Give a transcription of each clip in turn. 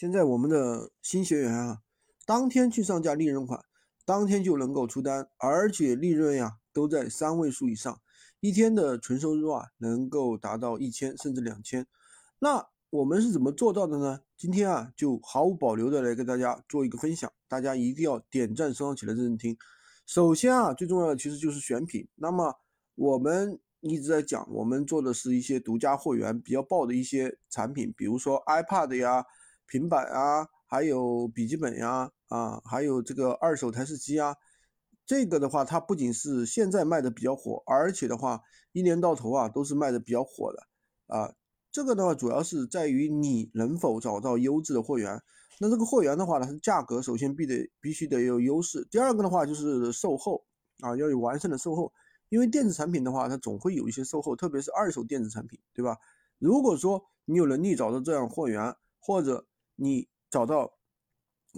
现在我们的新学员啊，当天去上架利润款，当天就能够出单，而且利润呀都在三位数以上，一天的纯收入啊能够达到一千甚至两千。那我们是怎么做到的呢？今天啊就毫无保留的来跟大家做一个分享，大家一定要点赞收藏起来认真听。首先啊，最重要的其实就是选品。那么我们一直在讲，我们做的是一些独家货源比较爆的一些产品，比如说 iPad 呀。平板啊，还有笔记本呀，啊，还有这个二手台式机啊，这个的话，它不仅是现在卖的比较火，而且的话，一年到头啊都是卖的比较火的啊。这个的话，主要是在于你能否找到优质的货源。那这个货源的话呢，是价格首先必得必须得有优势。第二个的话就是售后啊，要有完善的售后，因为电子产品的话，它总会有一些售后，特别是二手电子产品，对吧？如果说你有能力找到这样货源，或者你找到，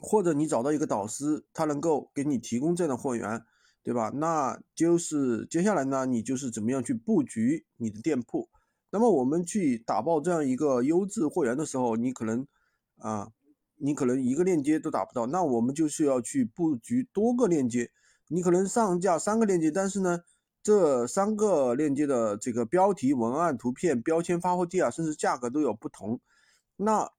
或者你找到一个导师，他能够给你提供这样的货源，对吧？那就是接下来呢，你就是怎么样去布局你的店铺。那么我们去打爆这样一个优质货源的时候，你可能啊，你可能一个链接都打不到，那我们就是要去布局多个链接。你可能上架三个链接，但是呢，这三个链接的这个标题、文案、图片、标签、发货地啊，甚至价格都有不同，那。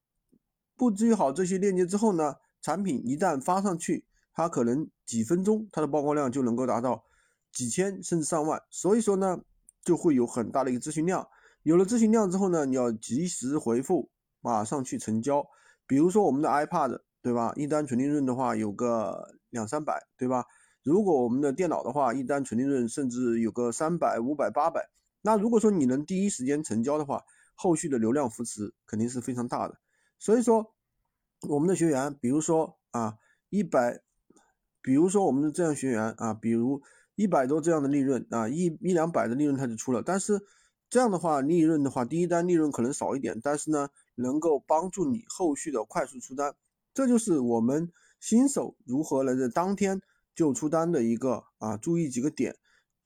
布置好这些链接之后呢，产品一旦发上去，它可能几分钟它的曝光量就能够达到几千甚至上万，所以说呢，就会有很大的一个咨询量。有了咨询量之后呢，你要及时回复，马上去成交。比如说我们的 iPad，对吧？一单纯利润的话有个两三百，对吧？如果我们的电脑的话，一单纯利润甚至有个三百、五百、八百。那如果说你能第一时间成交的话，后续的流量扶持肯定是非常大的。所以说，我们的学员，比如说啊，一百，比如说我们的这样学员啊，比如一百多这样的利润啊，一一两百的利润他就出了。但是这样的话，利润的话，第一单利润可能少一点，但是呢，能够帮助你后续的快速出单。这就是我们新手如何能在当天就出单的一个啊，注意几个点，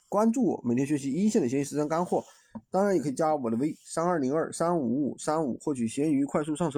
关注我，每天学习一线的闲鱼实战干货。当然也可以加我的微三二零二三五五三五，获取闲鱼快速上手。